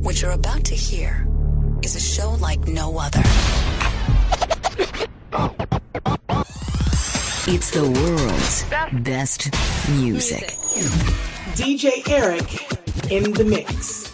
What you're about to hear is a show like no other. It's the world's best music. DJ Eric in the mix.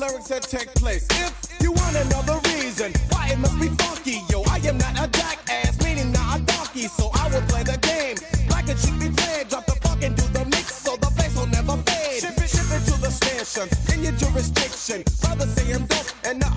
lyrics that take place. If you want another reason, why it must be funky, yo. I am not a jackass, meaning not a donkey, so I will play the game like it should be played. Drop the fucking do the mix, so the bass will never fade. Ship it, ship it to the station in your jurisdiction. Brothers say I'm dope, and the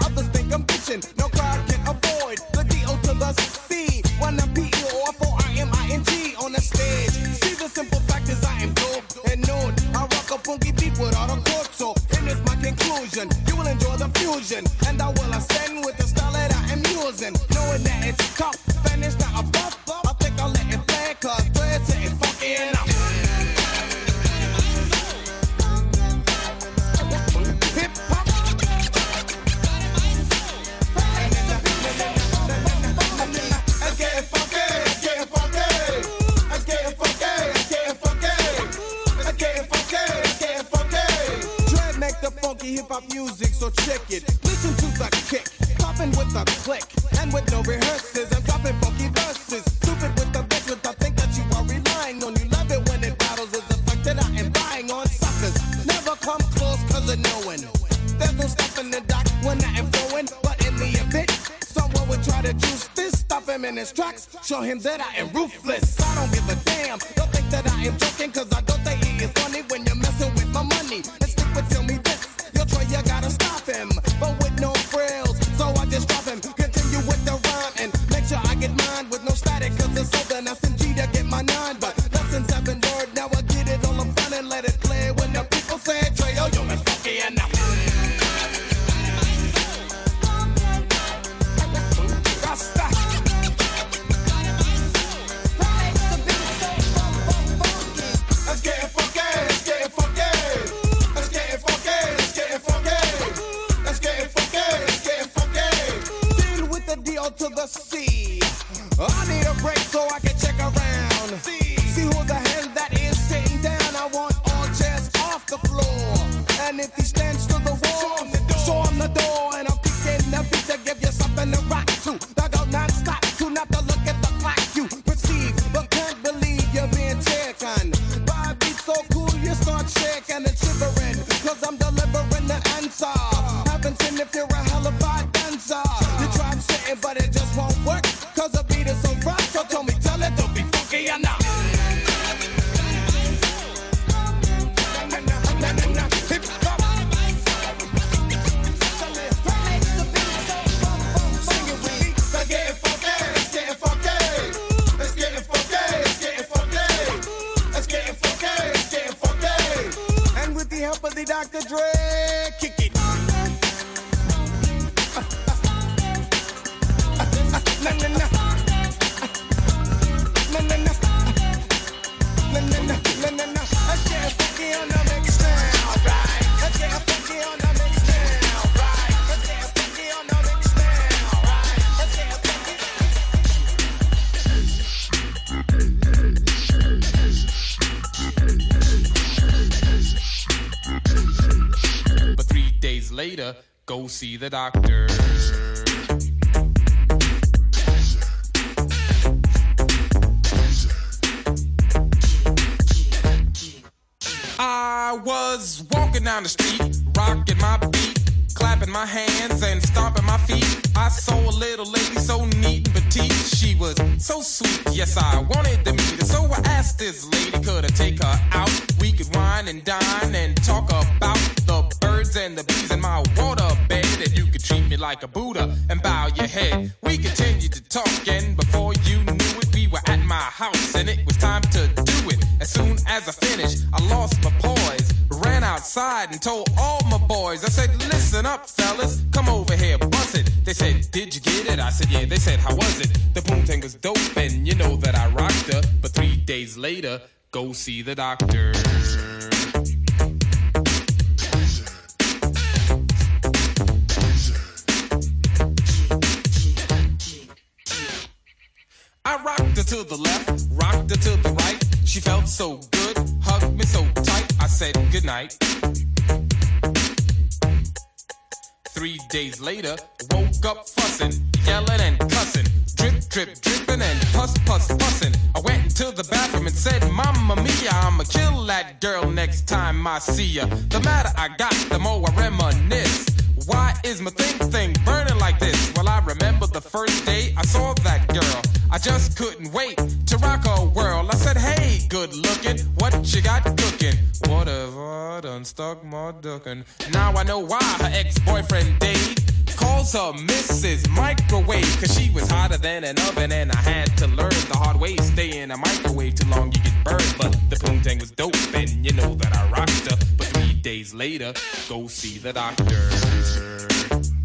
Dr. Dre. see the doctor. the doctors. Marcia. The matter I got, the more I reminisce. Why is my thing thing burning like this? Well, I remember the first day I saw that girl. I just couldn't wait to rock her world. I said, hey, good looking, what you got cooking? Whatever, done stuck my ducking? Now I know why her ex-boyfriend Dave calls her Mrs. Microwave. Cause she was hotter than an oven and I had to learn the hard way, stay in a microwave and you know that I rocked her. But three days later, go see the doctor.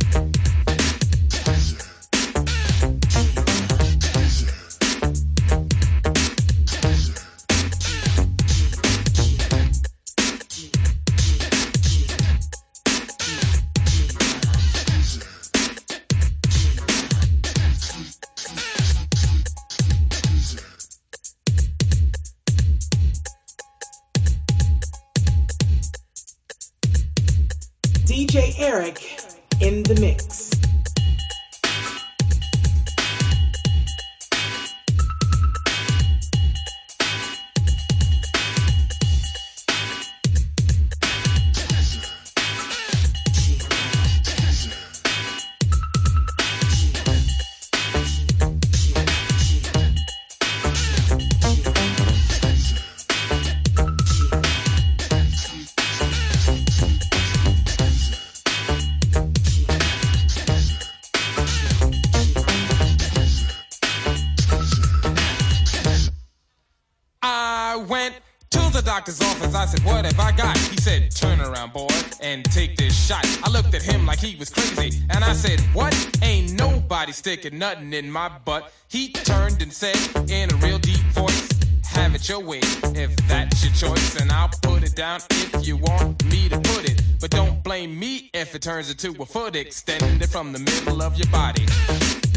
Sticking nothing in my butt. He turned and said, in a real deep voice, Have it your way, if that's your choice, and I'll put it down if you want me to put it. But don't blame me if it turns into a foot extended from the middle of your body.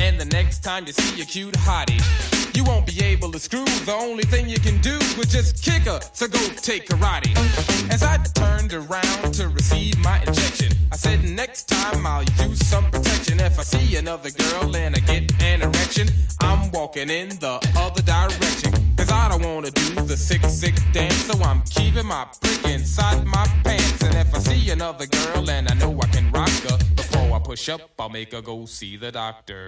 And the next time you see a cute hottie, you won't be able to screw. The only thing you can do is just kick her, so go take karate. As I turned around to receive my injection, I said, Next time I'll use some protection. If I see another girl and I get an erection, I'm walking in the other direction. Cause I don't wanna do the sick, sick dance, so I'm keeping my prick inside my pants. And if I see another girl and I know I can rock her, I push up, I'll make her go see the doctor.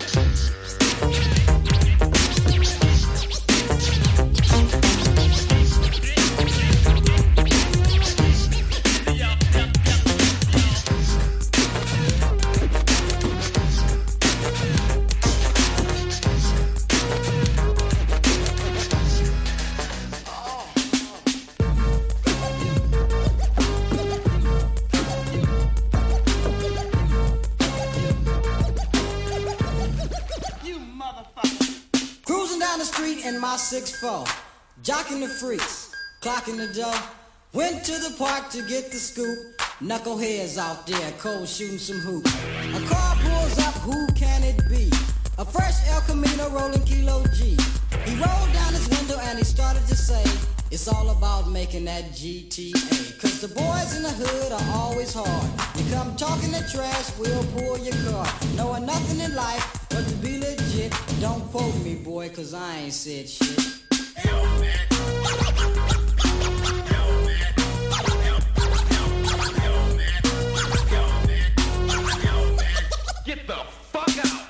Down the street in my 6'4, jocking the freaks, clocking the dough. Went to the park to get the scoop. Knuckleheads out there, cold shooting some hoops. A car pulls up, who can it be? A fresh El Camino rolling Kilo G. He rolled down his window and he started to say, It's all about making that GTA. Cause the boys in the hood are always hard. You come talking the trash, we'll pull your car. Knowing nothing in life but to be legit. Don't quote me, boy, cause I ain't said shit. Get the fuck out!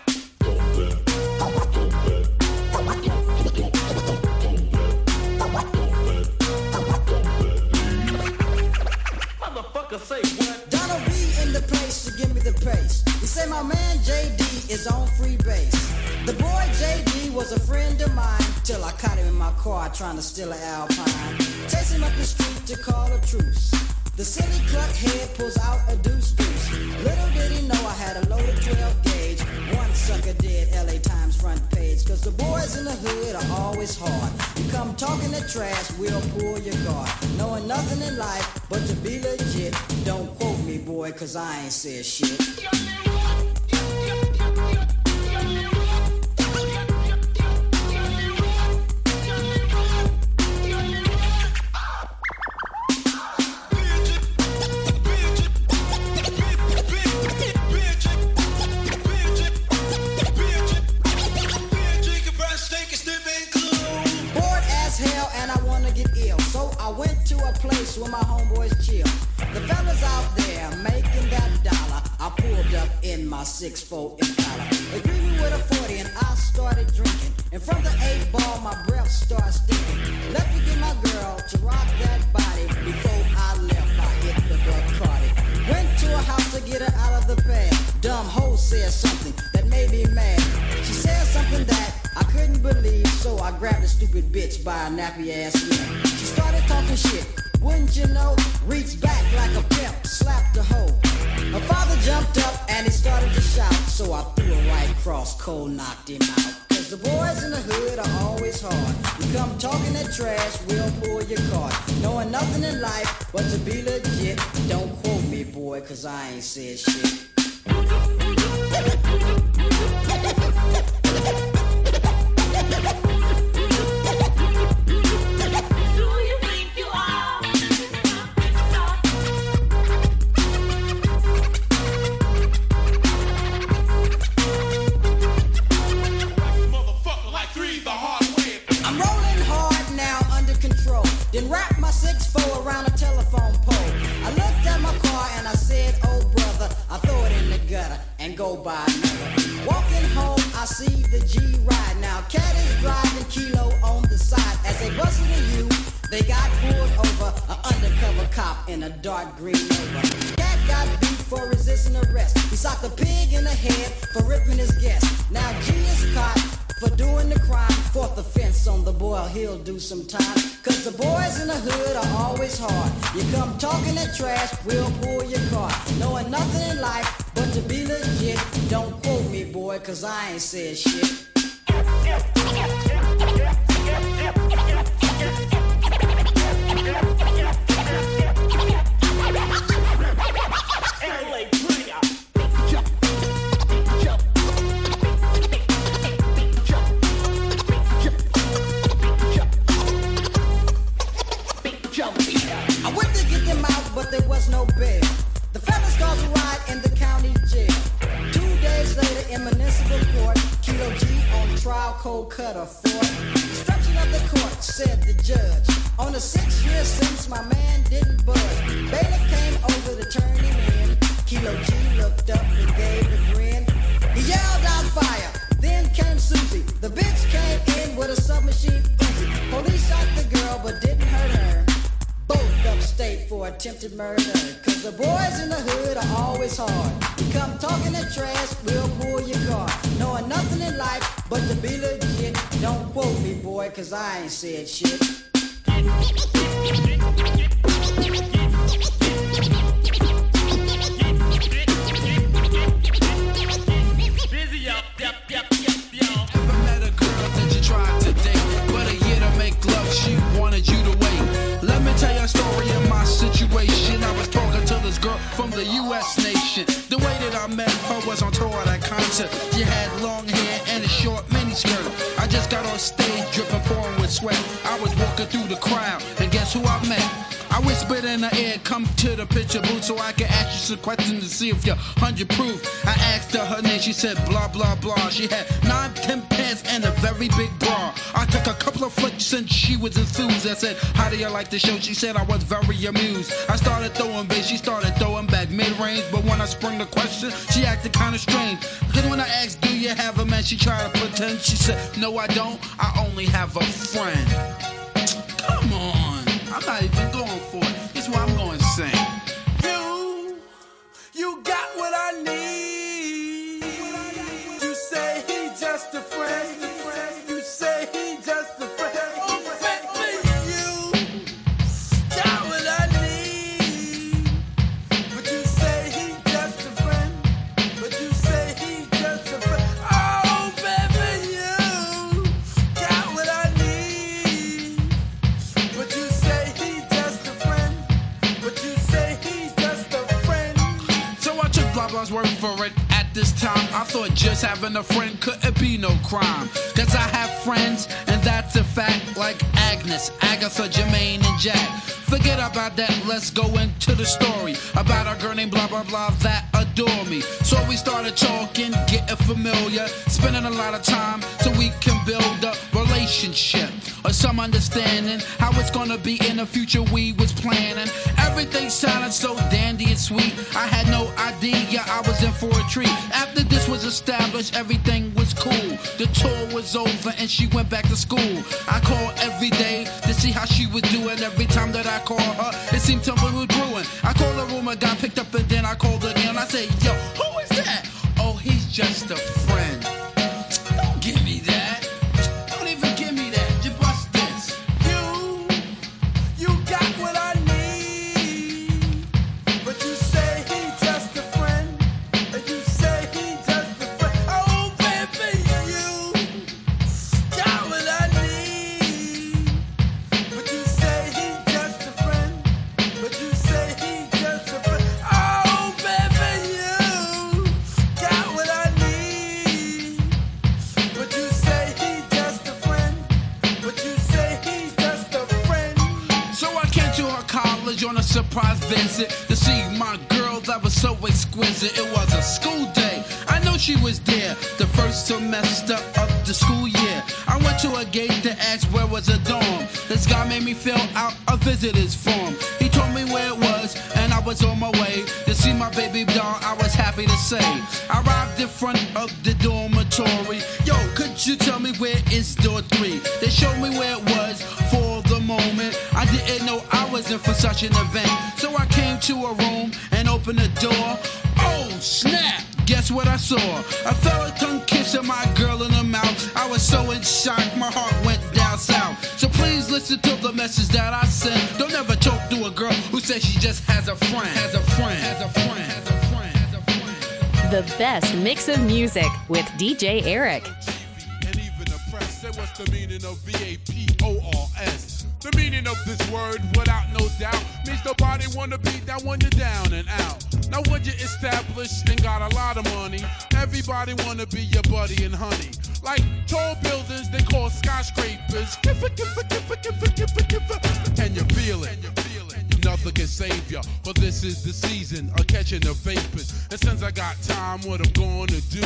Motherfucker say what? Donald B in the place to give me the pace. He say my man JD is on free base. The boy JD was a friend of mine till I caught him in my car trying to steal an Alpine. Chase him up the street to call a truce. The silly cluck head pulls out a deuce deuce. Little did he know I had a loaded 12 gauge. One sucker did LA Times front page. Cause the boys in the hood are always hard. You come talking the trash, we'll pull your guard. Knowing nothing in life but to be legit. Don't quote me, boy, cause I ain't said shit. Place where my homeboys chill. The fellas out there making that dollar. I pulled up in my 6'4 Impala. Agree me with a 40 and I started drinking. And from the 8 ball, my breath starts stinking. Left to get my girl to rock that body. Before I left, I hit the Bacardi. Went to a house to get her out of the bed. Dumb hoe said something that made me mad. She said something that I couldn't believe, so I grabbed the stupid bitch by her nappy ass neck. She started talking shit. Wouldn't you know? Reached back like a pimp, slapped the hoe. Her father jumped up and he started to shout, so I threw a right cross, cold knocked him out. Cause the boys in the hood are always hard. You come talking that trash, we'll pull your card. Knowing nothing in life but to be legit. Don't quote me, boy, cause I ain't said shit. can ask questions to see if you're 100 proof. I asked her her name, she said blah blah blah. She had nine, ten pants and a very big bra. I took a couple of flicks and she was enthused. I said, How do you like the show? She said I was very amused. I started throwing bass, she started throwing back mid range. But when I sprung the question, she acted kinda strange. Because when I asked, Do you have a man? She tried to pretend. She said, No, I don't. I only have a friend. Come on. I'm not even going for it. This is what I'm going to sing. For it. At this time, I thought just having a friend couldn't be no crime. Cause I have friends, and that's a fact, like Agnes, Agatha, Jermaine, and Jack. Forget about that, let's go into the story about our girl named blah blah blah that adore me. So we started talking, getting familiar, spending a lot of time so we can build a relationship or some understanding how it's gonna be in the future we was planning. Everything sounded so dandy and sweet. I had no idea I was in for a treat. After this was established, everything was cool. The tour was over and she went back to school. I called every day to see how she was doing. Every time that I called her, it seemed something was brewing. I called the room, got picked up, and then I called again. I said, Yo, who is that? Oh, he's just a friend. Surprise visit to see my girl that was so exquisite. It was a school day. I know she was there the first semester of the school year. I went to a gate to ask where was a dorm. This guy made me fill out a visitor's form. He told me where it was, and I was on my way to see my baby doll. I was happy to say. I arrived in front of the dormitory. Yo, could you tell me where is door three? They showed me where it was for moment. I didn't know I was in for such an event. So I came to a room and opened the door. Oh, snap! Guess what I saw? I felt a fella tongue kissing my girl in the mouth. I was so in shock, my heart went down south. So please listen to the message that I sent. Don't ever talk to a girl who says she just has a friend. Has a friend. Has a friend. Has a friend. Has a friend. The best mix of music with DJ Eric. and even the press say what's the meaning of V-A-P-O-R-S. The meaning of this word, without no doubt, means nobody wanna be that when you're down and out. Now when you're established and got a lot of money, everybody wanna be your buddy and honey. Like tall buildings they call skyscrapers. And you feel it. Nothing can save ya, but this is the season of catching the vapors. And since I got time, what I'm gonna do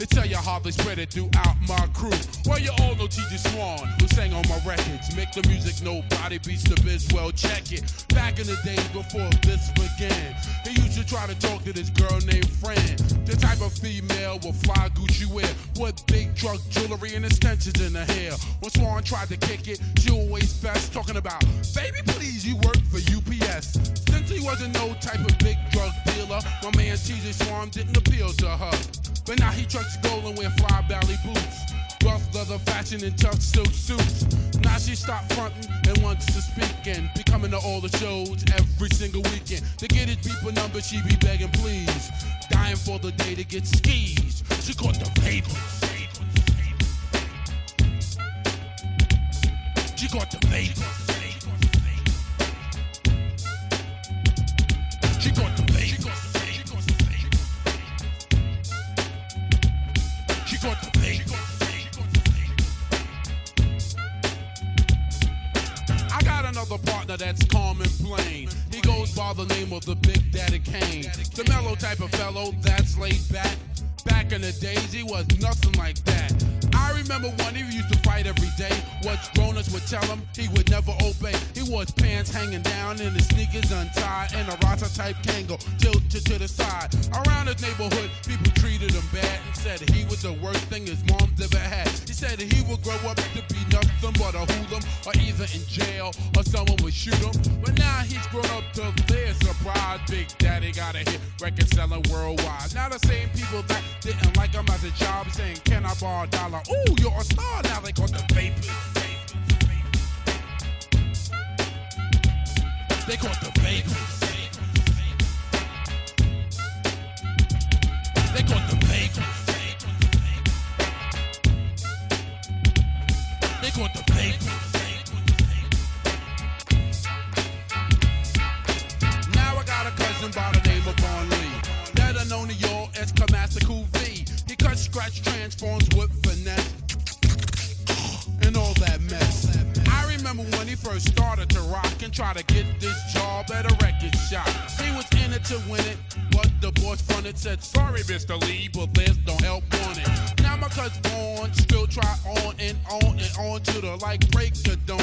is tell you how they spread it throughout my crew. Well, you all know TJ Swan, who sang on my records. Make the music nobody beats the biz, well, check it. Back in the days before this began, he used to try to talk to this girl named Fran. The type of female with fly Gucci wear, with big drug jewelry and extensions in her hair. When Swan tried to kick it, she always best talking about, baby, please, you work for UPS. Since he wasn't no type of big drug dealer, my man TJ Swan didn't appeal to her. But now he trucks gold and wear fly belly boots. Rough leather fashion and tough silk suits. Now she stopped fronting and wants to speak and be coming to all the shows every single weekend. To get his people number, she be begging please. Dying for the day to get skis. She caught the papers. She caught the papers. She. She. I got another partner that's calm and plain. He goes by the name of the Big Daddy Kane. The mellow type of fellow that's laid back. Back in the days, he was nothing like that. I remember when he used to fight every day. What grown-ups would tell him, he would never obey. He wore his pants hanging down and his sneakers untied, and a Rasta type Kangol tilted to the side. Around his neighborhood, people treated him bad and said he was the worst thing his mom's ever had. He said he would grow up to be nothing but a hoodlum, or either in jail or someone would shoot him. But now he's grown up to their surprise. Big Daddy got a hit record selling worldwide. Now the same people that didn't like him as a job saying, Can I borrow a dollar? Ooh, you're a star now. They call the vapors. They call the vapors. They vapors. They vapors. Now I got a cousin by the name of Lee. Better known to y'all as. He scratch transforms with finesse and all that mess. I remember when he first started to rock and try to get this job at a record shop. He was in it to win it, but the boss fronted said, Sorry, Mr. Lee, but this don't help on it. Now my cousin Vaughn still try on and on and on to the like break of dawn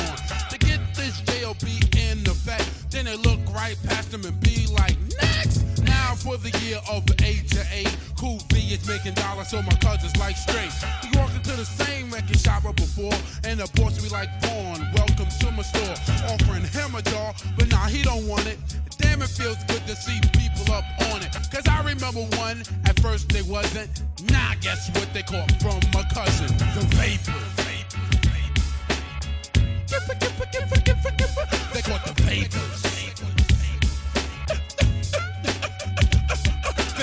to get this JLB in the effect. Then they look right past him and be like, Next! Now for the year of A to A, Cool V is making dollars, so my cousin's like straight. He walked into the same record shop before, and the boss be like, Vaughn, welcome to my store. Offering him a doll, but nah, he don't want it. Damn, it feels good to see people up on it. Cause I remember one, at first they wasn't. Now guess what they caught from my cousin? The giffa. They caught the vapors.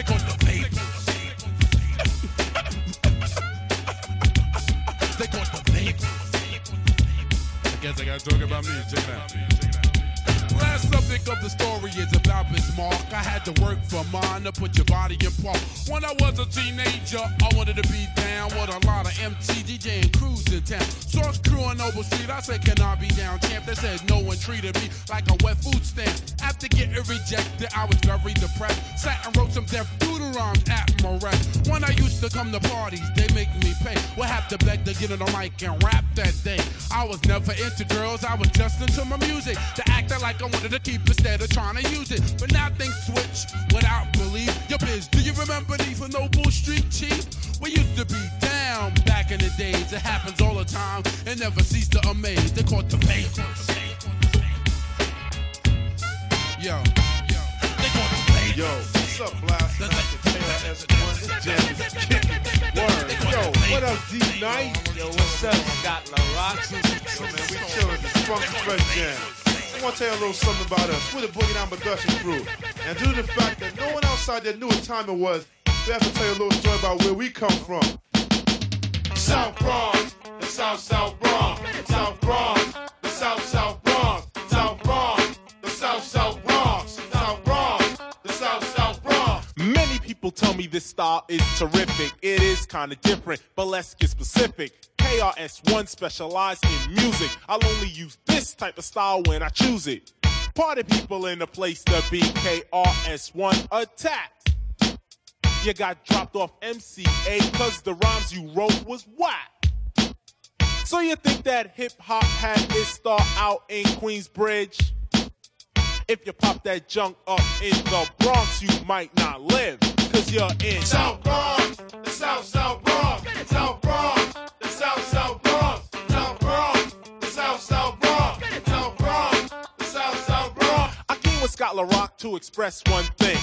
They the. They the. I guess I gotta talk about me. Check it out. Last subject of the story is about Biz Mark. I had to work for mine to put your body in park. When I was a teenager, I wanted to be down with a lot of MT DJ and crews in town. Source crew on Noble Street, I said, Can I be down, champ? They said no one treated me like a wet food stamp. After getting rejected, I was very depressed. Sat and wrote some doodle rhymes at my rest. When I used to come to parties, they make me pay. Would have to beg to get on the mic and rap that day. I was never into girls, I was just into my music. To act like I wanted to keep instead of trying to use it. But now things switch without belief. Your biz, do you remember these for Noble Street Chief? We used to be down back in the days. It happens all the time and never cease to amaze. They caught the papers. Yo, yo, they caught the papers. Yo, what's up, Blast? Master Taylor S1. This jam is kicking. Word. Yo, what up, D Nice? Yo, what's up, Scott La Rock? Yo, man, we chillin' this funky fresh jam. I want to tell you a little something about us. We're the Boogie Down Production crew. And due to the fact that no one outside there knew what time it was, we have to tell you a little story about where we come from. South Bronx, the South South Bronx, South Bronx, the South South Bronx, South Bronx, the South South Bronx, South Bronx, the South South Bronx. Many people tell me this style is terrific. It is kind of different, but let's get specific. KRS1 specialize in music. I'll only use this type of style when I choose it. Party people in the place to be KRS1 attacked. You got dropped off MCA cause the rhymes you wrote was whack. So you think that hip hop had its start out in Queensbridge? If you pop that junk up in the Bronx, you might not live, cause you're in South Bronx, the South South Bronx, with Scott to express one thing.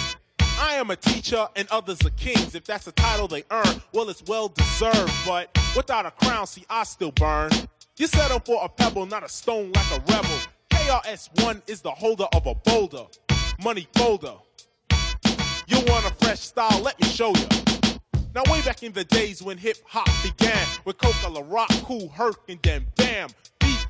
I am a teacher and others are kings. If that's a title they earn, well, it's well deserved. But without a crown, see, I still burn. You settle for a pebble, not a stone like a rebel. KRS1 is the holder of a boulder, money folder. You want a fresh style? Let me show you. Now, way back in the days when hip hop began, with Coke La Rock, Kool Herc, and then Bam,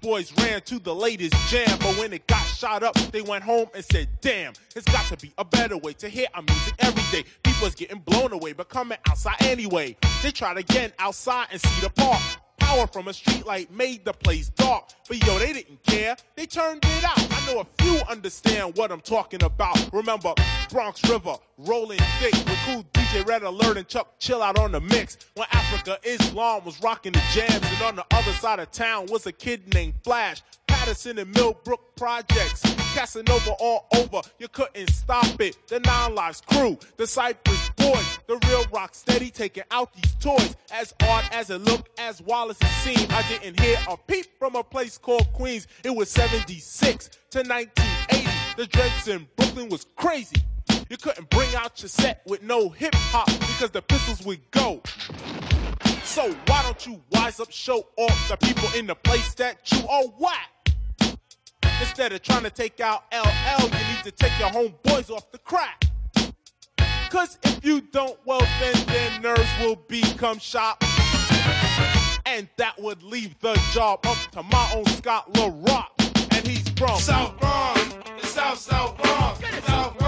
Boys ran to the latest jam. But when it got shot up, they went home and said, Damn, it's got to be a better way to hear our music every day. People's getting blown away, but coming outside anyway. They tried again outside and see the park. Power from a streetlight made the place dark. But yo, they didn't care. They turned it out. I know a few understand what I'm talking about. Remember Bronx River, rolling thick with Kool DJ Red Alert and Chuck Chillout on the mix. When Afrika Islam was rocking the jams, and on the other side of town was a kid named Flash. Patterson and Millbrook projects. Casanova all over, you couldn't stop it. The Nine Lives crew, the Cypress Boys, the real rock steady taking out these toys. As odd as it looked, as Wallace it seemed, I didn't hear a peep from a place called Queens. It was 76 to 1980. The dreads in Brooklyn was crazy. You couldn't bring out your set with no hip hop because the pistols would go. So why don't you wise up, show off the people in the place that you are whack? Instead of trying to take out LL, you need to take your homeboys off the crack. Cause if you don't, well then their nerves will become shot. And that would leave the job up to my own Scott La Rock. And he's from South Bronx, the South South Bronx, South Bronx, the South South Bronx, South Bronx, the South South Bronx, South Bronx,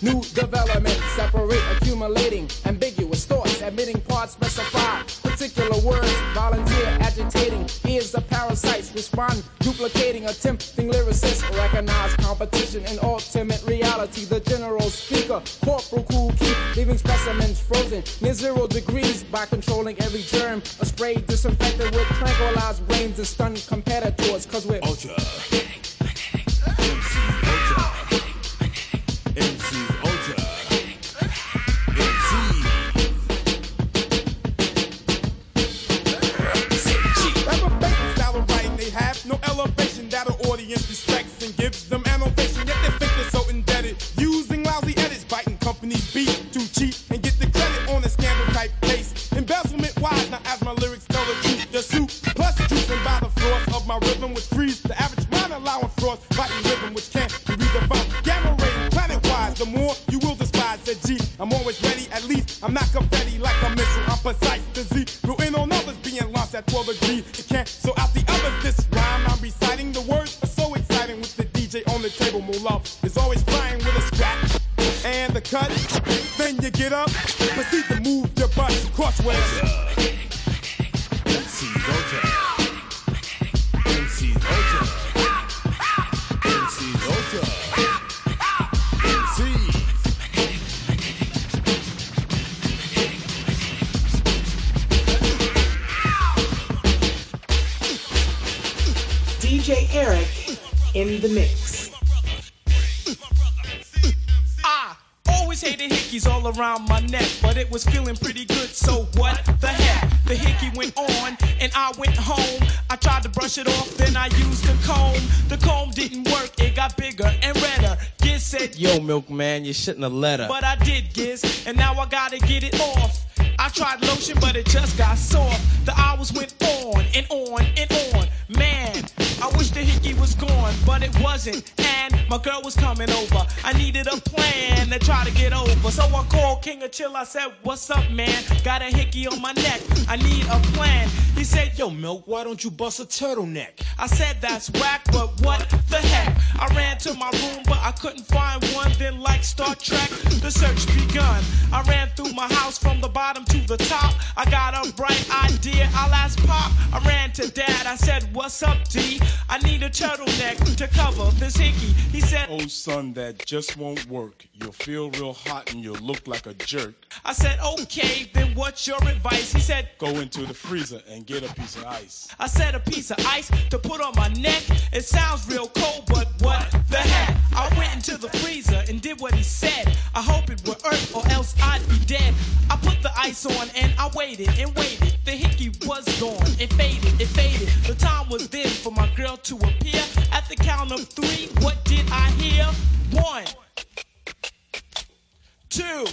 New development, separate, accumulating, ambiguous thoughts, admitting parts specified, particular words, volunteer, agitating, is a parasites, respond, duplicating, attempting lyricists, recognize competition in ultimate reality. The general speaker, corporal cool key, leaving specimens frozen near zero degrees by controlling every germ. A spray disinfected with tranquilized brains and stunned competitors, cause we're ultra. Shouldn't have but I did, Giz, and now I gotta get it off. I tried lotion, but it just got soft. The hours went on and on and on. Man, I wish the hickey was gone, but it wasn't. And my girl was coming over. I needed a plan to try to get over. So I called King of Chill. I said, What's up, man? Got a hickey on my neck. I need a plan. He said, Yo, Milk, why don't you bust a turtleneck? I said, That's whack, but what the heck? I ran to my room, but I couldn't find one. Then, like Star Trek, the search begun. I ran through my house from the bottom to the top. I got a bright idea. I'll ask Pop. I ran to Dad. I said, What's up, D? I need a turtleneck to cover this hickey. He said, Oh, son, that just won't work. You'll feel real hot and you'll look like a jerk. I said, Okay, then what's your advice? He said, Go into the freezer and get a piece of ice. I said a piece of ice to put on my neck. It sounds real cold, but what the heck? I went into the freezer and did what he said. I hope it would earth or else I'd be dead. I put the ice on and I waited and waited. The hickey was gone. It faded, it faded. The time was then for my girl to appear. At the count of three, what did I hear? One, two,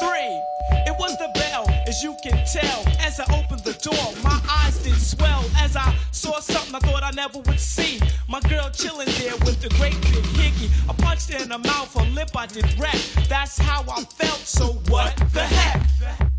three. It was the bell, as you can tell. As I opened the door, my eyes did swell. As I saw something I thought I never would see. My girl chilling there with the great big hickey. I punched her in the mouth, her lip I did wreck. That's how I felt, so what the heck?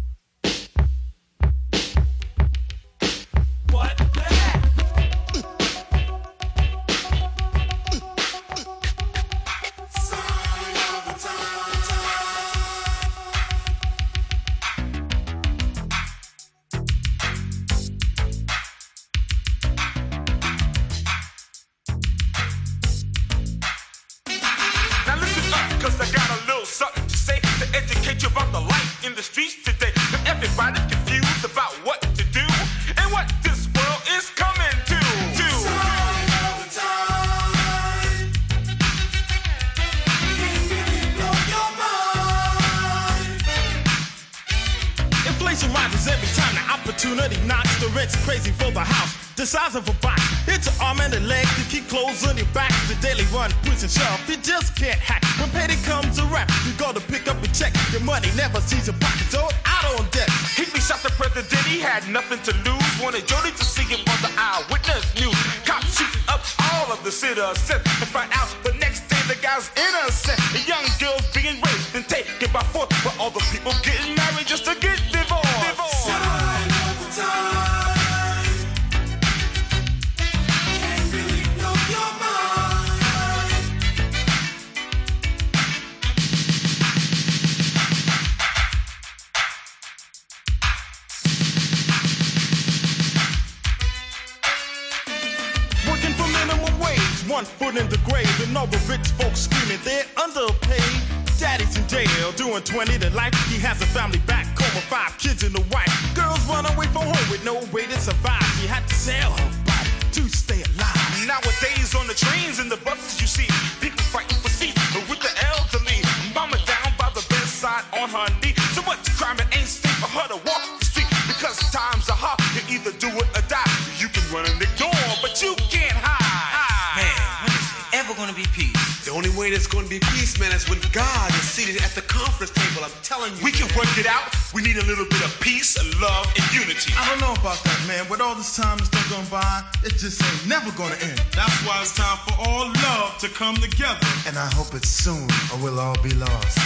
The only way there's gonna be peace, man, is when God is seated at the conference table. I'm telling you. We can work it out. We need a little bit of peace, love, and unity. I don't know about that, man. With all this time and stuff going by, it just ain't never gonna end. That's why it's time for all love to come together. And I hope it's soon, or we'll all be lost.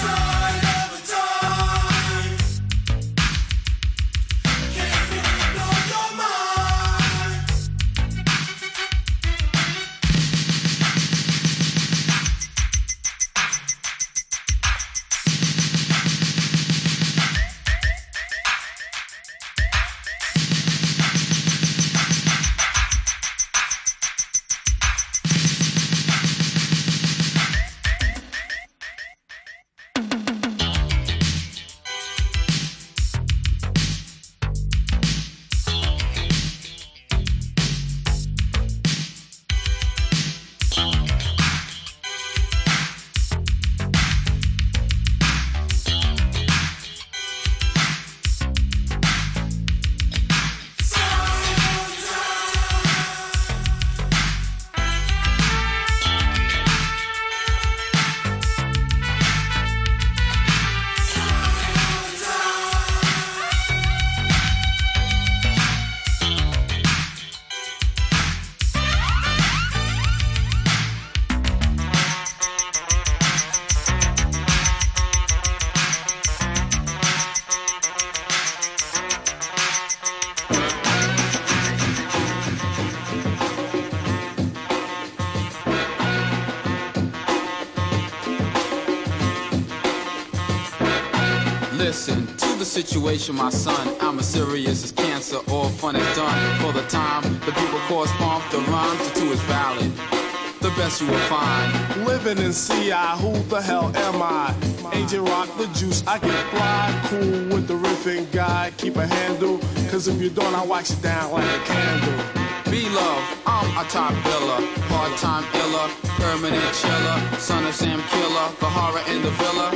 Sign of the time. Situation, my son. I'm as serious as cancer. All fun is done for the time. The people correspond the rhymes to two is valid. The best you will find. Living in CI, who the hell am I? Agent Rock the juice, I get fly, cool with the riffing guy, keep a handle, cause if you don't, I wax it down like a candle. Be love, I'm a top biller, part time iller, permanent chiller, son of Sam Killer, the horror in the villa.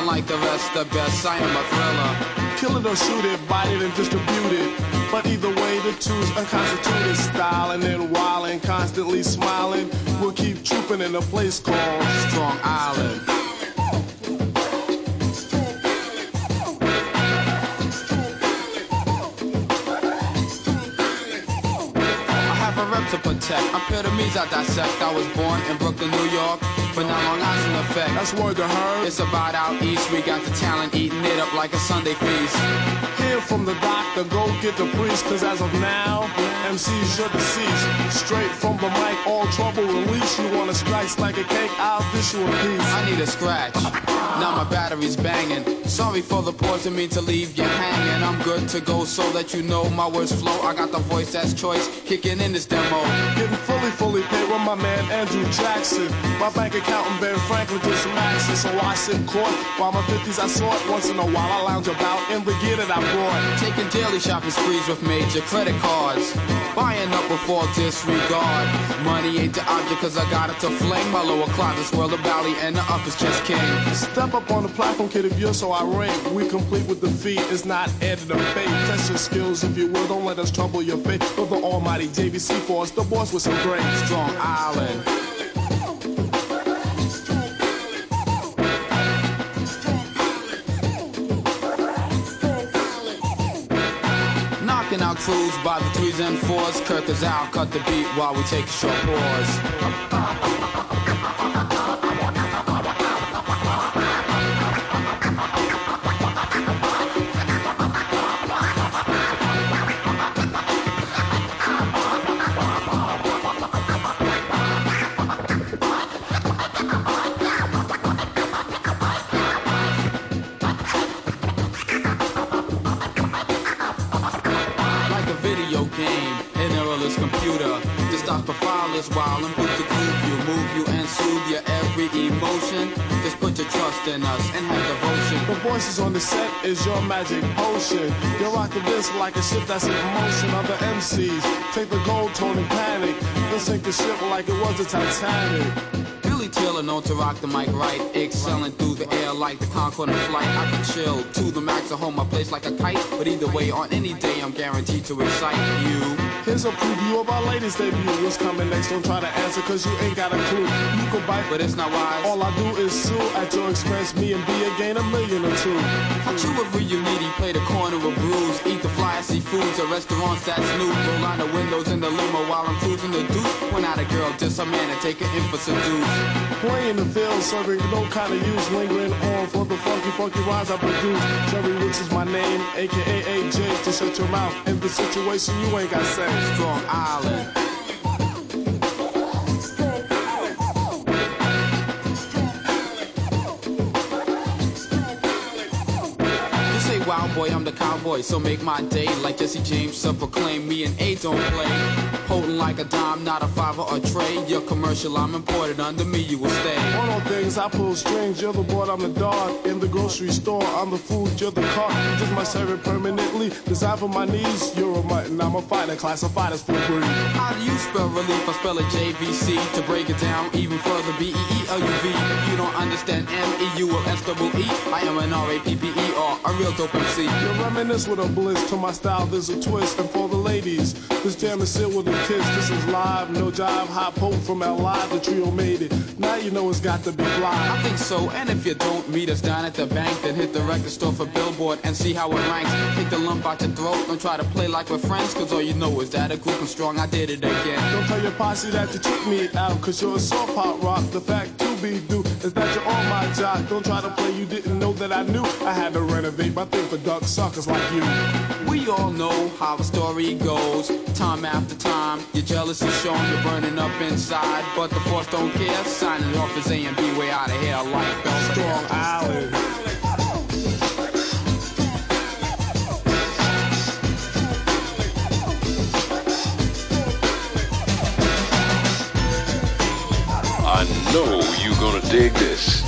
Unlike the rest, the best, I am a thriller. Kill it or shoot it, bite it and distribute it. But either way, the two's unconstituted style, and then wildin', constantly smiling. We'll keep trooping in a place called Strong Island. A rep to protect. I'm epitomes I dissect. I was born in Brooklyn, New York, but now Long Island effect. That's word to her. It's about out east. We got the talent eating it up like a Sunday feast. Hear from the doctor, go get the priest, cause as of now, MC's your deceased. Straight from the mic, all trouble release. You wanna slice like a cake, I'll dish you a piece. I need a scratch. Now my battery's banging. Sorry for the pause, didn't mean to leave you hanging. I'm good to go so that you know my words flow. I got the voice that's choice, kicking in this demo. Getting fully, fully paid with my man Andrew Jackson. My bank account and Ben Franklin just maxing, so I sit court. While my 50s I sort, once in a while I lounge about in the gear that I brought. Taking daily shopping sprees with major credit cards. Buying up before disregard. Money ain't the object cause I got it to fling. My lower closet's swirl the valley and the upper's just king. Step up on the platform, kid, if you're so irate. We complete with defeat, it's not added to fate. Test your skills if you will, don't let us trouble your fate. But the almighty JVC force, the boss with some great. Strong Island. Knocking out crews by the and fours. Kirk is out, cut the beat while we take a short pause. Computer. Just stops the file while and prove to groove you, move you and soothe your every emotion. Just put your trust in us and have devotion. The voices on the set is your magic potion. You're rocking this like a ship that's in motion. Other MCs take the gold tone and panic. Sink the ship like it was the Titanic. Taylor known to rock the mic right, excelling through the air like the Concorde in flight. I can chill to the max and hold my place like a kite. But either way, on any day, I'm guaranteed to excite you. Here's a preview of our latest debut. What's coming next? Don't try to answer, cause you ain't got a clue. You could bite, but it's not wise. All I do is sue at your expense. Me and B again, a million or two. How true if you needy, play the corner of brews, eat the fly seafoods at restaurants that's new. Roll line the windows in the limo while I'm cruising the deuce. Point out a girl, just a man, and take her in for some juice. Play in the field, serving no kind of use. Lingering on for the funky, funky rhymes I produce. Jerry Wicks is my name, aka AJ. To shut your mouth in the situation you ain't got say. Strong Island. Boy, I'm the cowboy, so make my day like Jesse James, so proclaim me and A don't play. Holding like a dime, not a fiver or tray. Your commercial, I'm imported under me, you will stay. One on things, I pull strings, you're the board, I'm the dog. In the grocery store, I'm the food, you're the car. Just my servant permanently. Designed for my needs, you're a mutton, I'm a fighter, classified as full breed. How do you spell relief? I spell it JVC. To break it down even further, B E E L U V. If you don't understand M E U L S double E, I am an R A P P E R, a real dope MC. You reminisce with a bliss to my style, there's a twist. And for the ladies, this jam is sealed with a kiss. This is live, no jive, hot poke from LI, the trio made it. Now you know it's got to be fly. I think so, and if you don't meet us down at the bank, then hit the record store for Billboard and see how it ranks. Take the lump out your throat, don't try to play like we're friends, cause all you know is that a group and strong, I did it again. Don't tell your posse that you took me out, cause you're a soft hot rock. The fact to be due is that you're on my jock. Don't try to play, you didn't know that I knew I had to renovate my thing for duck suckers like you. We all know how the story goes. Time after time, your jealousy shown, you're burning up inside. But the force don't care. Signing off as A and B, way out of here like Bell Strong Island. Dig this.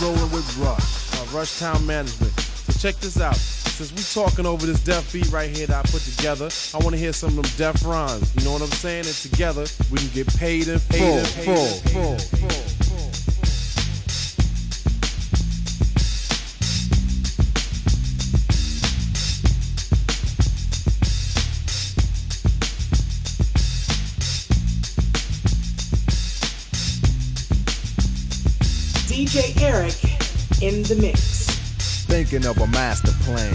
Rolling with Rush, uh, Rush Town Management. So check this out. Since we talking over this deaf beat right here that I put together, I want to hear some of them deaf rhymes. You know what I'm saying? And together we can get paid in full, full, full, full. DJ Eric in the mix. Thinking of a master plan.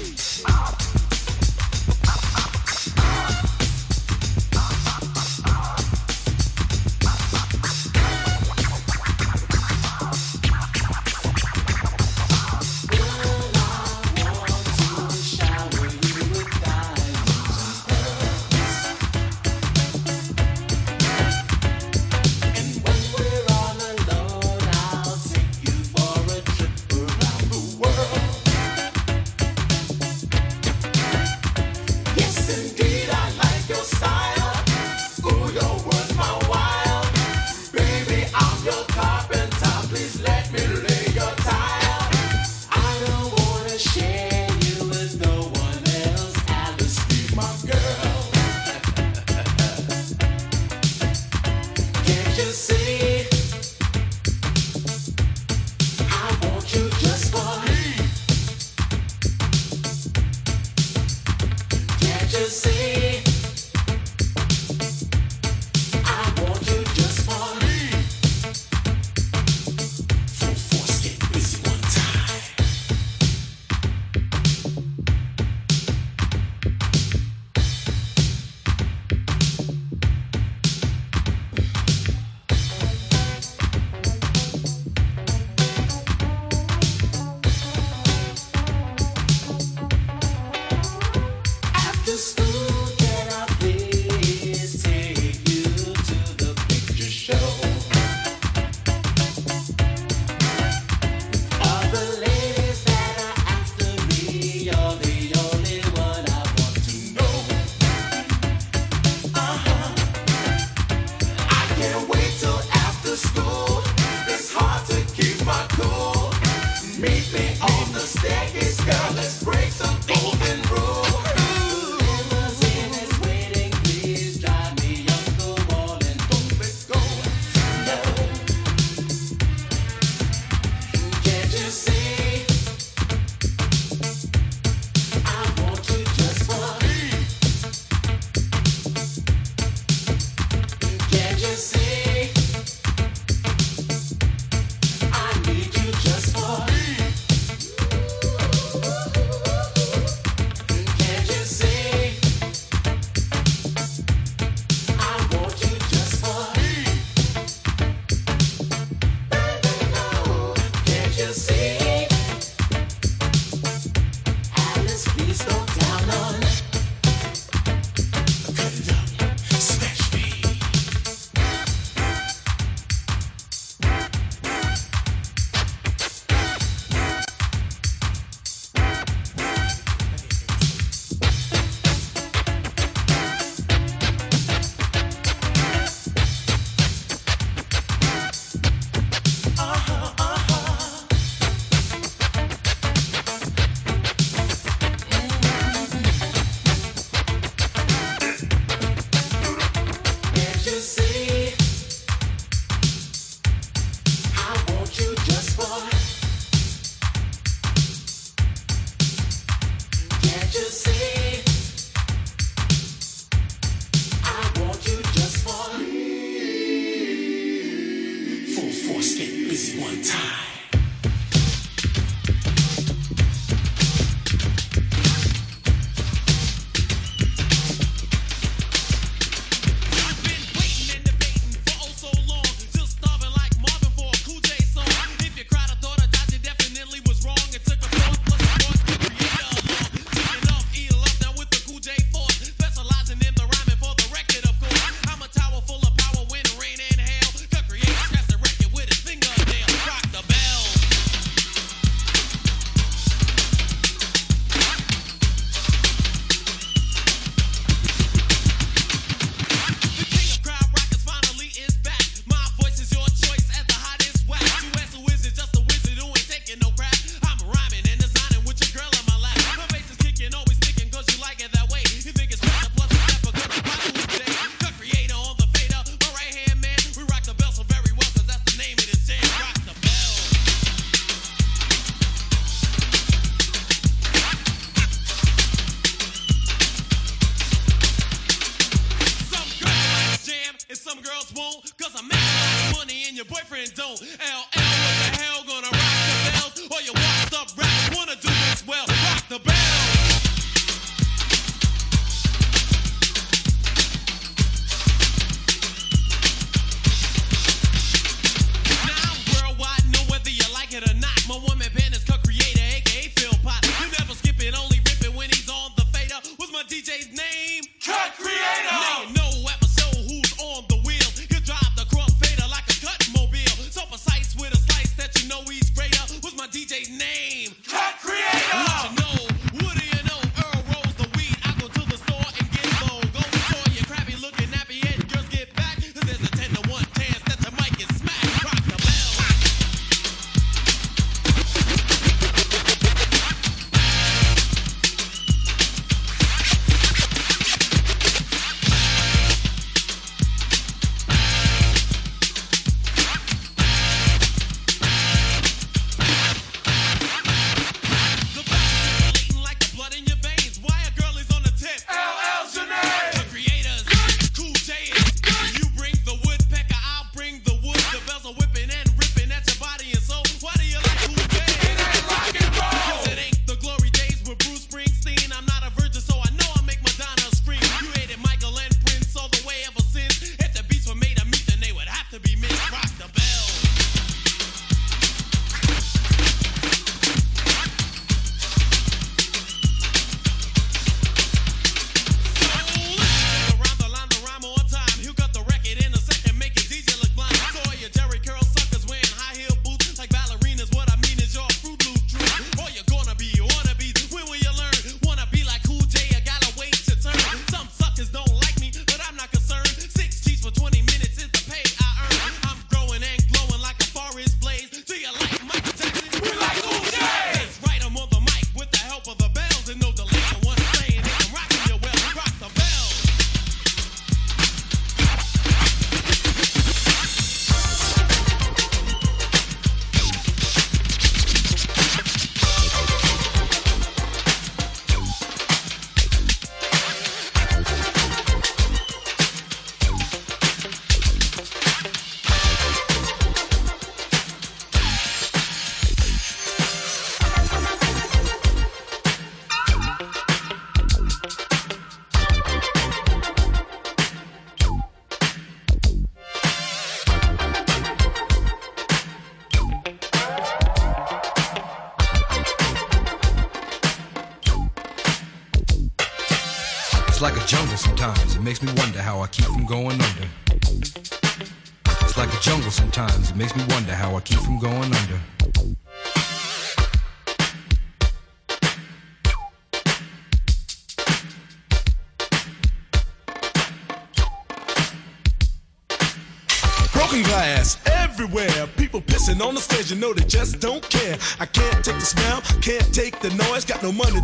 Yes,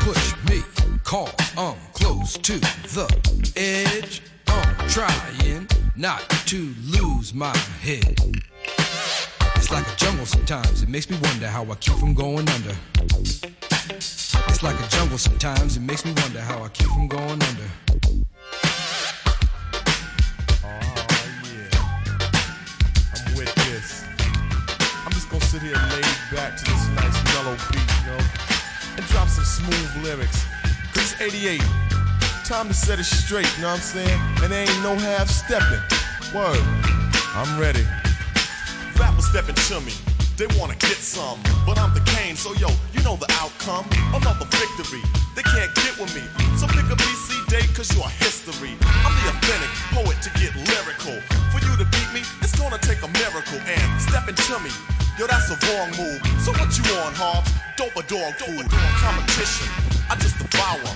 Push me, Cause I'm close to the edge. I'm trying not to lose my head. It's like a jungle sometimes. It makes me wonder how I keep from going under. It's like a jungle sometimes. It makes me wonder how I keep from going under. Oh yeah. I'm with this. I'm just gonna sit here laid back to this nice mellow beat, you know, and drop some smooth lyrics. Cause it's 88. Time to set it straight, you know what I'm saying? And there ain't no half stepping. Word. I'm ready. Rappers stepping to me. They wanna get some, but I'm the Kane, so yo, you know the outcome. I'm up Another victory. They can't get with me. So pick a BC day, cause you're history. I'm the authentic poet to get lyrical. To beat me, it's gonna take a miracle. And step into me, yo, that's a wrong move. So what you on, Hobbs? Dope a dog food. Competition, I just devour.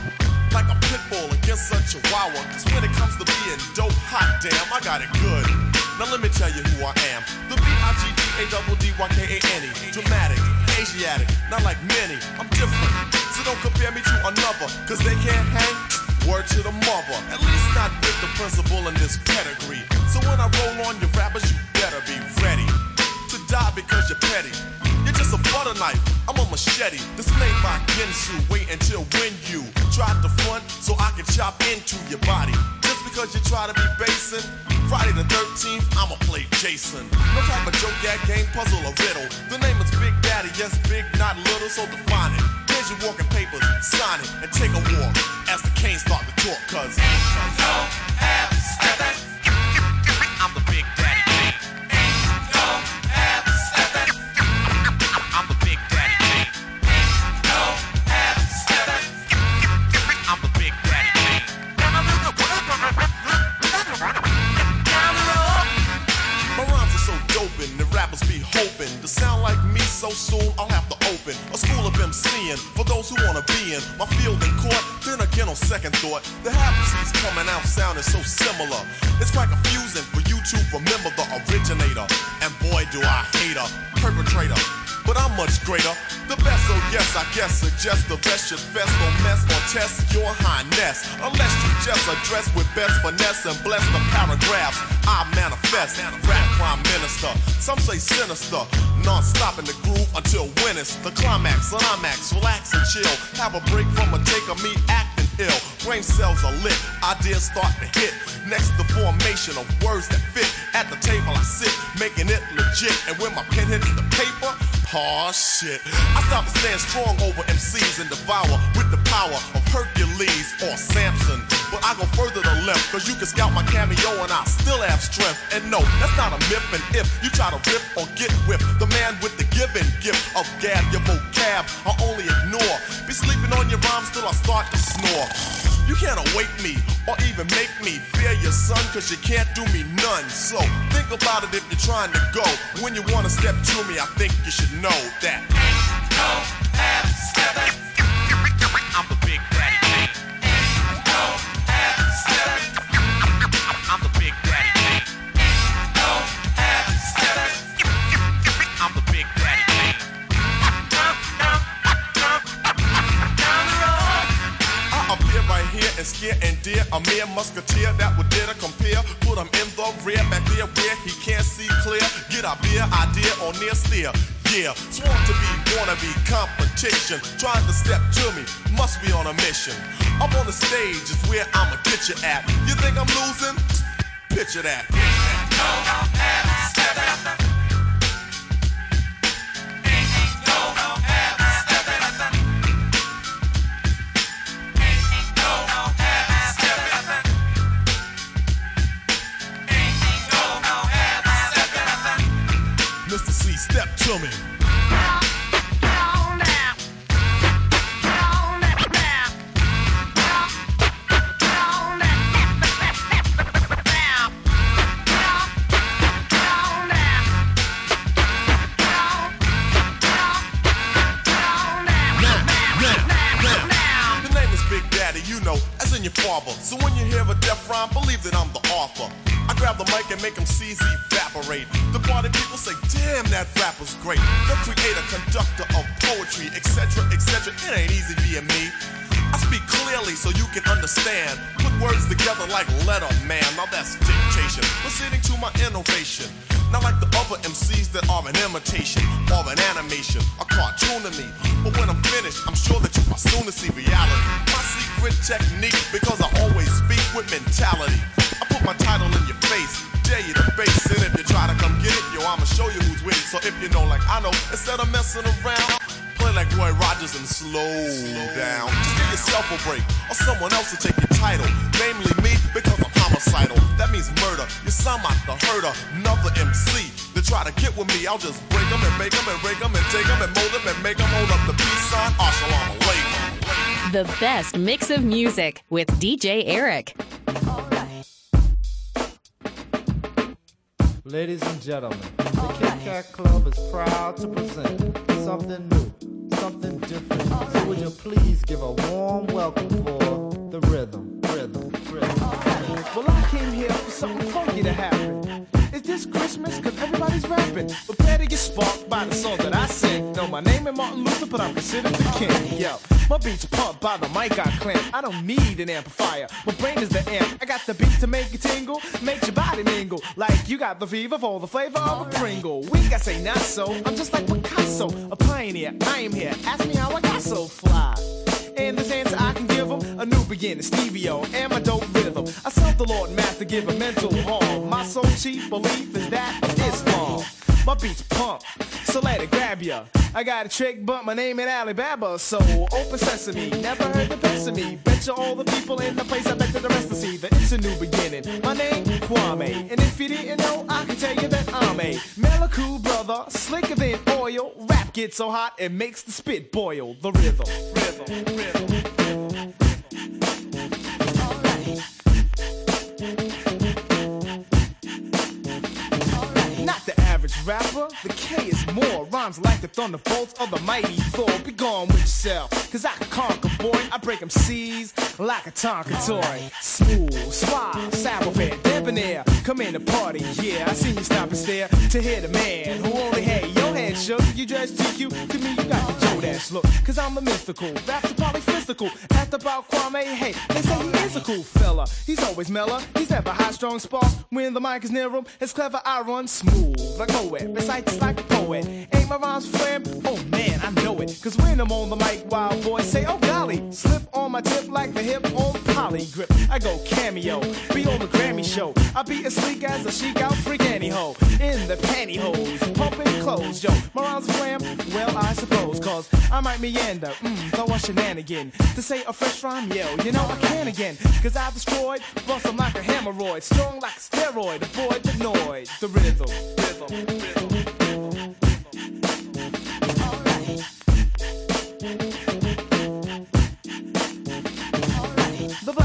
Like a pit bull against a chihuahua. Cause when it comes to being dope, hot damn, I got it good. Now let me tell you who I am. The B-I-G-D-A-D-D-Y-K-A-N-E. Dramatic, Asiatic, not like many. I'm different. So don't compare me to another. Cause they can't hang. Word to the mother. At least not with the principal in this pedigree. So when I roll on your rappers, you better be ready to die because you're petty. You're just a butter knife. I'm a machete. This ain't my Ginsu. Wait until when you try to front so I can chop into your body. Just because you try to be basing. Friday the 13th, I'ma play Jason. No type of joke, gag, game, puzzle, or riddle. The name is Big Daddy, yes, big, not little, so define it. Here's your walking papers, sign it, and take a walk as the Kane's start the talk, cause. I'm second thought, the half coming out sounding so similar. It's quite confusing for you to remember the originator. And boy, do I hate a perpetrator. But I'm much greater. The best, so yes, I guess suggest the best should best don't mess or test your highness. Unless you just address with best finesse and bless the paragraphs I manifest. Rap prime minister, some say sinister. Non-stop in the groove until when it's the climax. Climax, relax and chill. Have a break from a take of me acting ill. Brain cells are lit, ideas start to hit. Next, the formation of words that fit. At the table I sit, making it legit. And when my pen hits the paper, oh shit. I stop and stand strong over MCs and devour with the power of Hercules or Samson. But I go further to left, cause you can scout my cameo and I still have strength. And no, that's not a myth. And if you try to rip or get whipped, the man with the given gift of gab, your vocab, I only ignore. Be sleeping on your rhymes till I start to snore. You can't awake me or even make me fear your son, cause you can't do me none. So think about it if you're trying to go. When you wanna step to me, I think you should know that. I'm and scare and dare a mere musketeer that would dare to compare. Put him in the rear, back there where he can't see clear. Get a beer idea or near steer. Yeah, sworn to be, wanna competition. Trying to step to me, must be on a mission. Up on the stage is where I'ma get you at. You think I'm losing? Picture that. Mr. C, step to me. Big Daddy, you know, as in your. So when you hear a death rhyme, believe that I'm the author. I grab the mic and make them C's evaporate. The party people say, damn, that rapper's great. The creator, conductor of poetry, etc., etc. It ain't easy being me. I speak clearly so you can understand. Put words together like letter man. Now that's dictation. Proceeding to my innovation. Not like the other MCs that are an imitation or an animation, a cartoon to me. But when I'm finished, I'm sure that you are soon to see reality. My secret technique, because I always speak with mentality. I my title in your face, dare you to face it. If you try to come get it, yo, I'ma show you who's with it. So if you know, like I know, instead of messing around, play like Roy Rogers and slow down. Just give yourself a break, or someone else will take your title. Namely me, because I'm homicidal. That means murder. You sound like the herder, another MC. They try to get with me, I'll just break them and make them and break them and take them and mold them and make them hold up the peace sign. Assalamu alaikum. The best mix of music with DJ Eric. Ladies and gentlemen, oh, the Kit Kat Club is proud to present something new, something different. Oh, so would you please give a warm welcome for the rhythm, rhythm, rhythm. Oh, well, I came here for something funky to happen. Is this Christmas? Cause everybody's rapping. Prepare to get sparked by the song that I sing. No, my name ain't Martin Luther, but I'm considered the king. Yo, my beats are pumped by the mic I clamp. I don't need an amplifier. My brain is the amp. I got the beat to make it tingle, make your body mingle. Like you got the fever for the flavor of a Pringle. We got say not so. I'm just like Picasso, a pioneer. I am here. Ask me how I got so fly. And this answer I can give them a new beginning, Stevio, and my dope rhythm. I sought the Lord to give a mental harm. My sole chief is that of Islam. My beats pump, so let it grab ya. I got a trick, but my name ain't Alibaba, so open sesame. Never heard the best of me. Bet you all the people in the place, I bet that the rest to see that it's a new beginning. My name, Kwame, and if you didn't know, I can tell you that I'm a Meliku brother, slicker than oil. Rap gets so hot, it makes the spit boil. The rhythm, rhythm, rhythm. Rapper, the K is more. Rhymes like the thunderbolts of the mighty Thor. Be gone with yourself, cause I can conquer, boy. I break them seas like a Tonka toy. Smooth, suave, savoir debonair. Come in the party, yeah. I see you stop and stare to hear the man who only had your head shook. You dress GQ, to me you got the Joe Dash look. Cause I'm a mystical, rap's a polyphysical. Asked about Kwame, hey, they say he is a cool fella. He's always mellow, he's never high strong spark. When the mic is near him, it's clever, I run smooth like Moet. Recite just like a poet. Ain't my rhymes flam? Oh man, I know it. Cause when I'm on the mic, wild boys say, oh golly. Slip on my tip like the hip on poly grip. I go cameo, be on the Grammy show. I be as sleek as a chic out freak anyhow. In the pantyhose, pumping clothes, yo. My rhymes flam? Well, I suppose, cause I might meander, mm, throw a shenanigan. To say a fresh rhyme, yo, you know I can again. Cause I've destroyed, bust 'em like a hemorrhoid. Strong like a steroid, avoid the noise, the rhythm, rhythm, rhythm.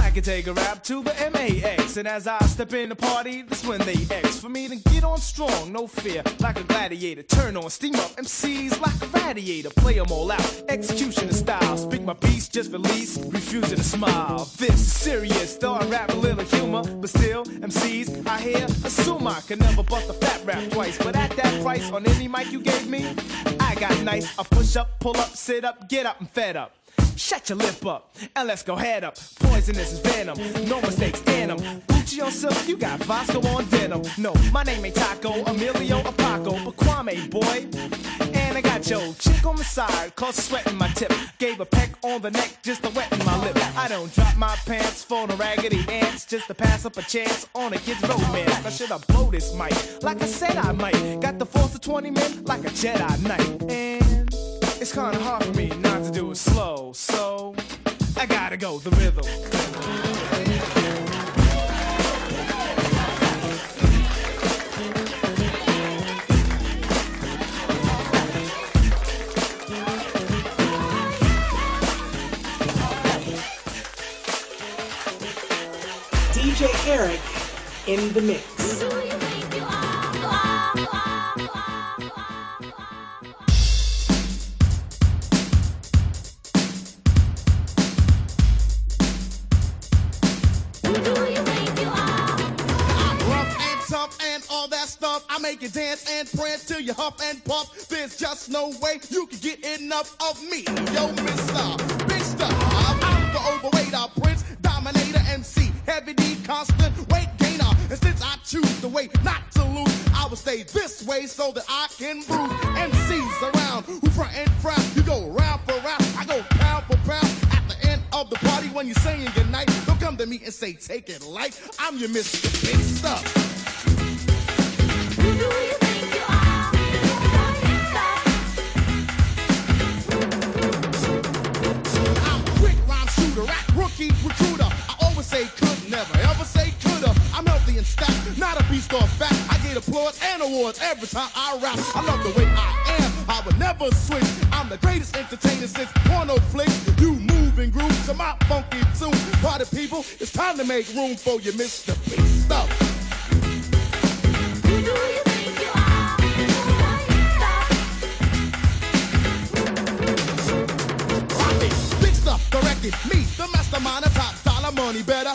Black can take a rap to the MAX. And as I step in the party, that's when they X. For me to get on strong, no fear, like a gladiator. Turn on, steam up, MCs like a radiator. Play 'em all out, execution of style. Speak my piece, just release, refusing to smile. This is serious, though I rap a little humor. But still, MCs, I hear, assume I can never bust a fat rap twice. But at that price, on any mic you gave me, I got nice. I push up, pull up, sit up, get up, and fed up. Shut your lip up and let's go head up. Poisonous is venom, no mistakes in them. Gucci on silk, you got Vasco on denim. No, my name ain't Taco, Emilio or Paco, but Kwame, boy. And I got your chick on my side, cause sweating my tip. Gave a peck on the neck just to wet my lip. I don't drop my pants for the raggedy ants, just to pass up a chance on a kid's romance. I should have blow this mic, like I said I might. Got the force of 20 men, like a Jedi Knight. And it's kinda hard for me not to do it slow, so I gotta go the rhythm. DJ Eric in the mix. Stuff. I make you dance and prance till you huff and puff. There's just no way you can get enough of me. Yo, Mr. Big Star. I'm the overweight, a prince, dominator, MC, heavy D, constant weight gainer. And since I choose the way not to lose, I will stay this way so that I can bruise MCs around who front and frown. You go round for round, I go pound for pound. At the end of the party, when you're saying goodnight, don't come to me and say take it light. I'm your Mr. Big Stuff. Not a beast or fat. I get applause and awards every time I rap. I love the way I am, I would never switch. I'm the greatest entertainer since porno flicks. You move and groove to my funky tune. Party people, it's time to make room for you, Mr. Beast oh. big stuff, me, the mastermind of top dollar money better.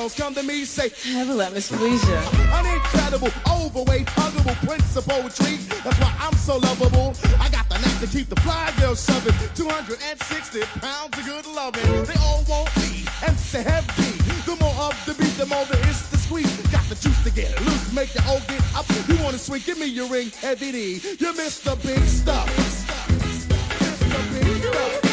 Girls come to me, say, Never let me squeeze you. An incredible, overweight, huggable prince of poetry. That's why I'm so lovable. I got the knack to keep the fly girls shoving. 260 pounds of good loving. They all want me and say heavy. The more of the beat, the more there is to squeeze. Got the juice to get loose, make you all get up. You wanna sweet, give me your ring, heavy D. You Mr. Big Stuff. Mr. Big Stuff.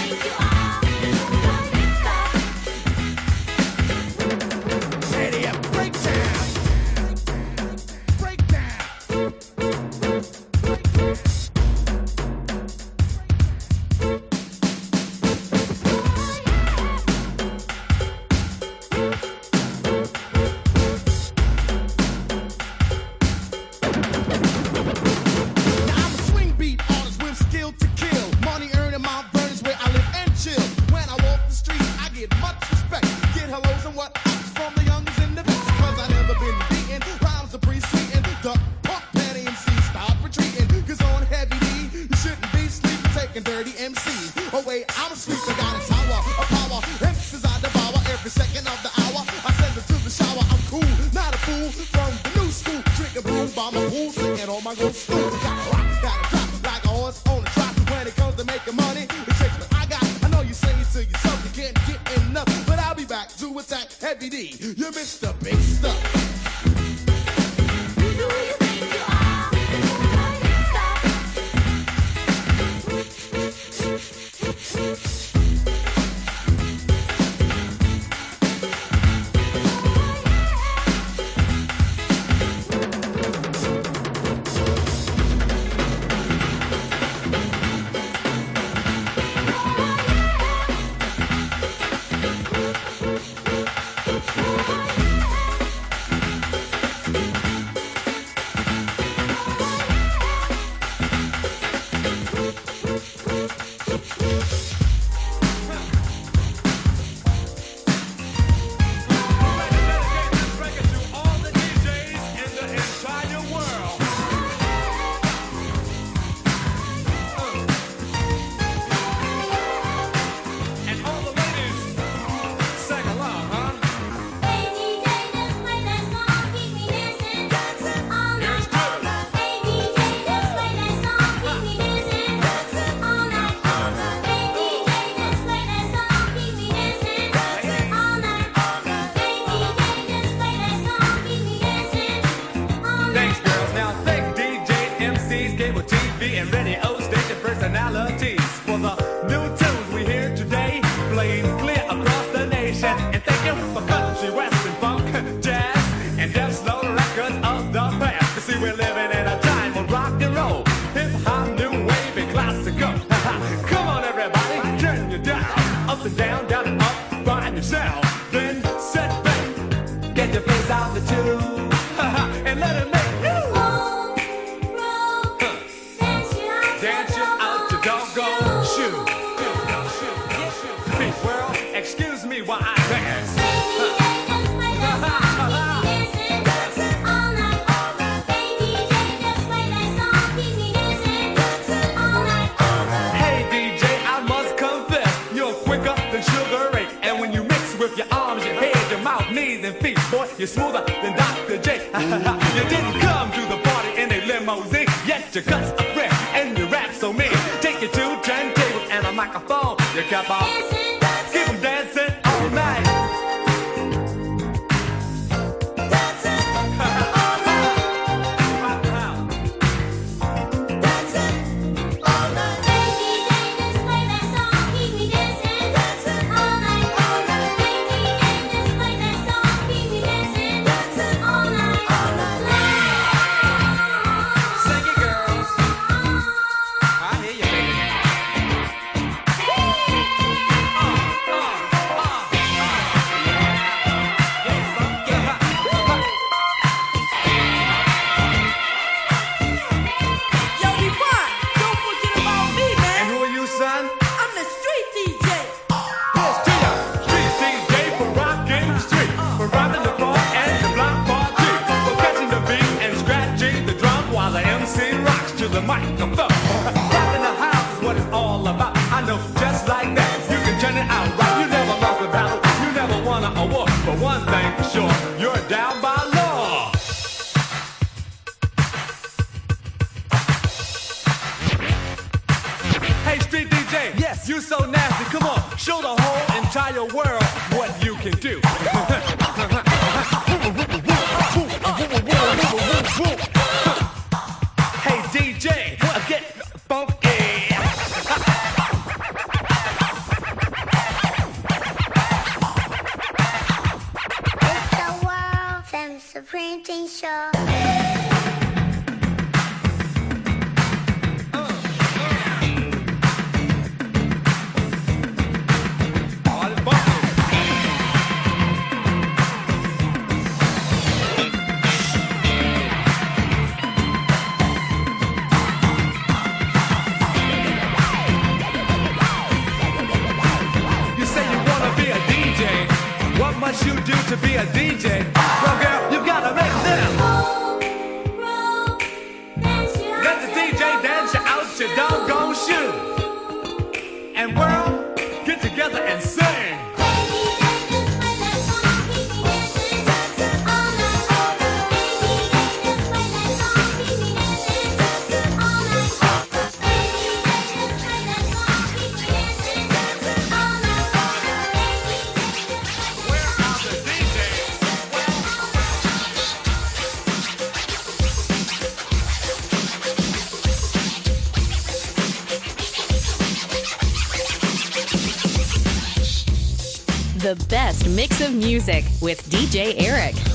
mix of music with DJ Eric.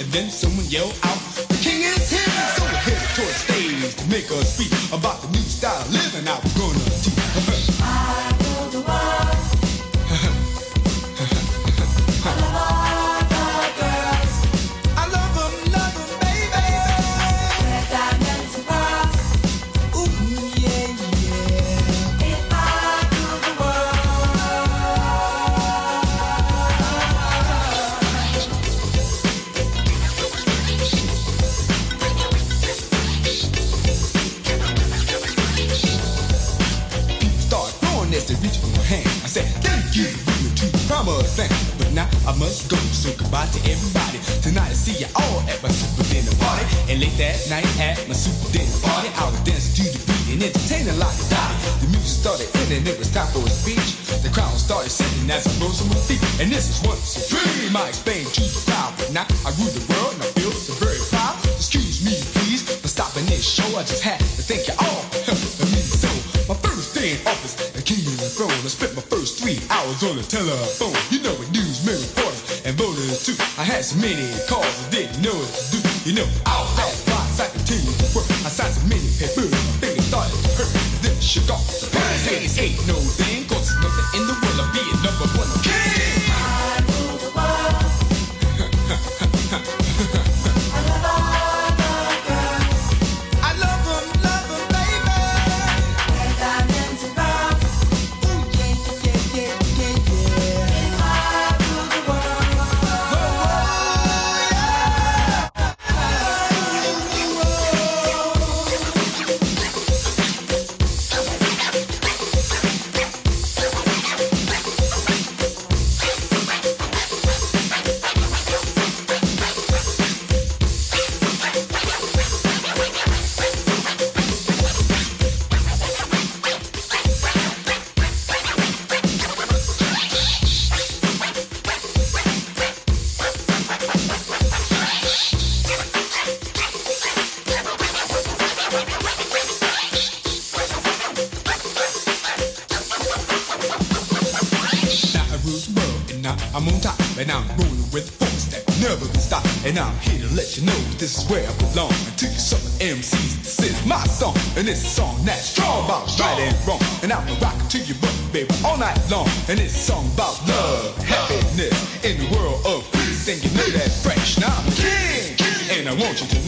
and then someone yelled out, The king is here! So we headed towards stage to make a speech about the new style of living out. late that night at my super dance party. I was dancing to the beat and entertaining like a. The music started and it was time for a speech. The crowd started singing as I rose on my feet. And this is once a dream I expect.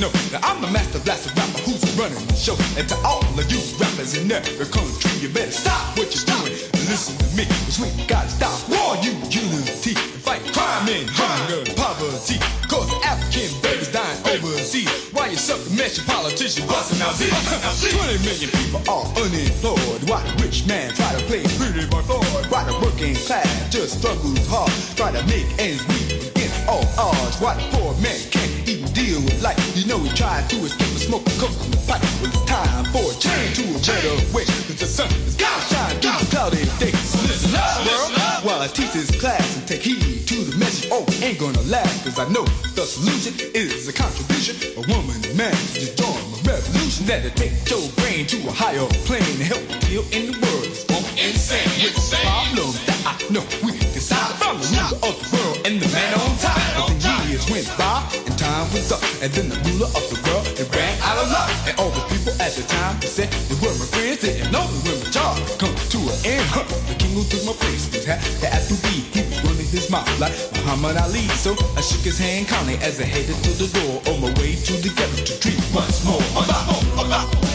Know that I'm the master blaster rapper who's running the show. And to all of you rappers in every country, you better stop what you're doing and listen to me. Cause we gotta stop war, you unity, and fight crime and hunger and poverty. Cause African babies dying overseas. Why you suck the mess, you politician busting out these? 20 million people are unemployed. Why the rich man try to play pretty boy Floyd? Why the working class just struggles hard, try to make ends meet against all odds? Why the poor man deal with life? You know he tried to escape the smoke and coke from the pipe. Well, it's time for a change to a better way. Cause the sun is gonna shine through the cloudy days. So listen up, world, while I teach this class and take heed to the message. Oh, ain't gonna last, cause I know the solution is a contribution. A woman and man to just join my revolution that'll take your brain to a higher plane and help deal in the world. It's going insane with the problem that I know we decided from the ruler of the world and the man on top. Years went by and time was up, and then the ruler of the world it ran out of luck. And all the people at the time they said they were my friends, didn't know me when my job come to an end. Huh. The king who took my place was had to have to be. He was running his mouth like Muhammad Ali. So I shook his hand kindly as I headed to the door on my way to the ghetto to dream once more about, about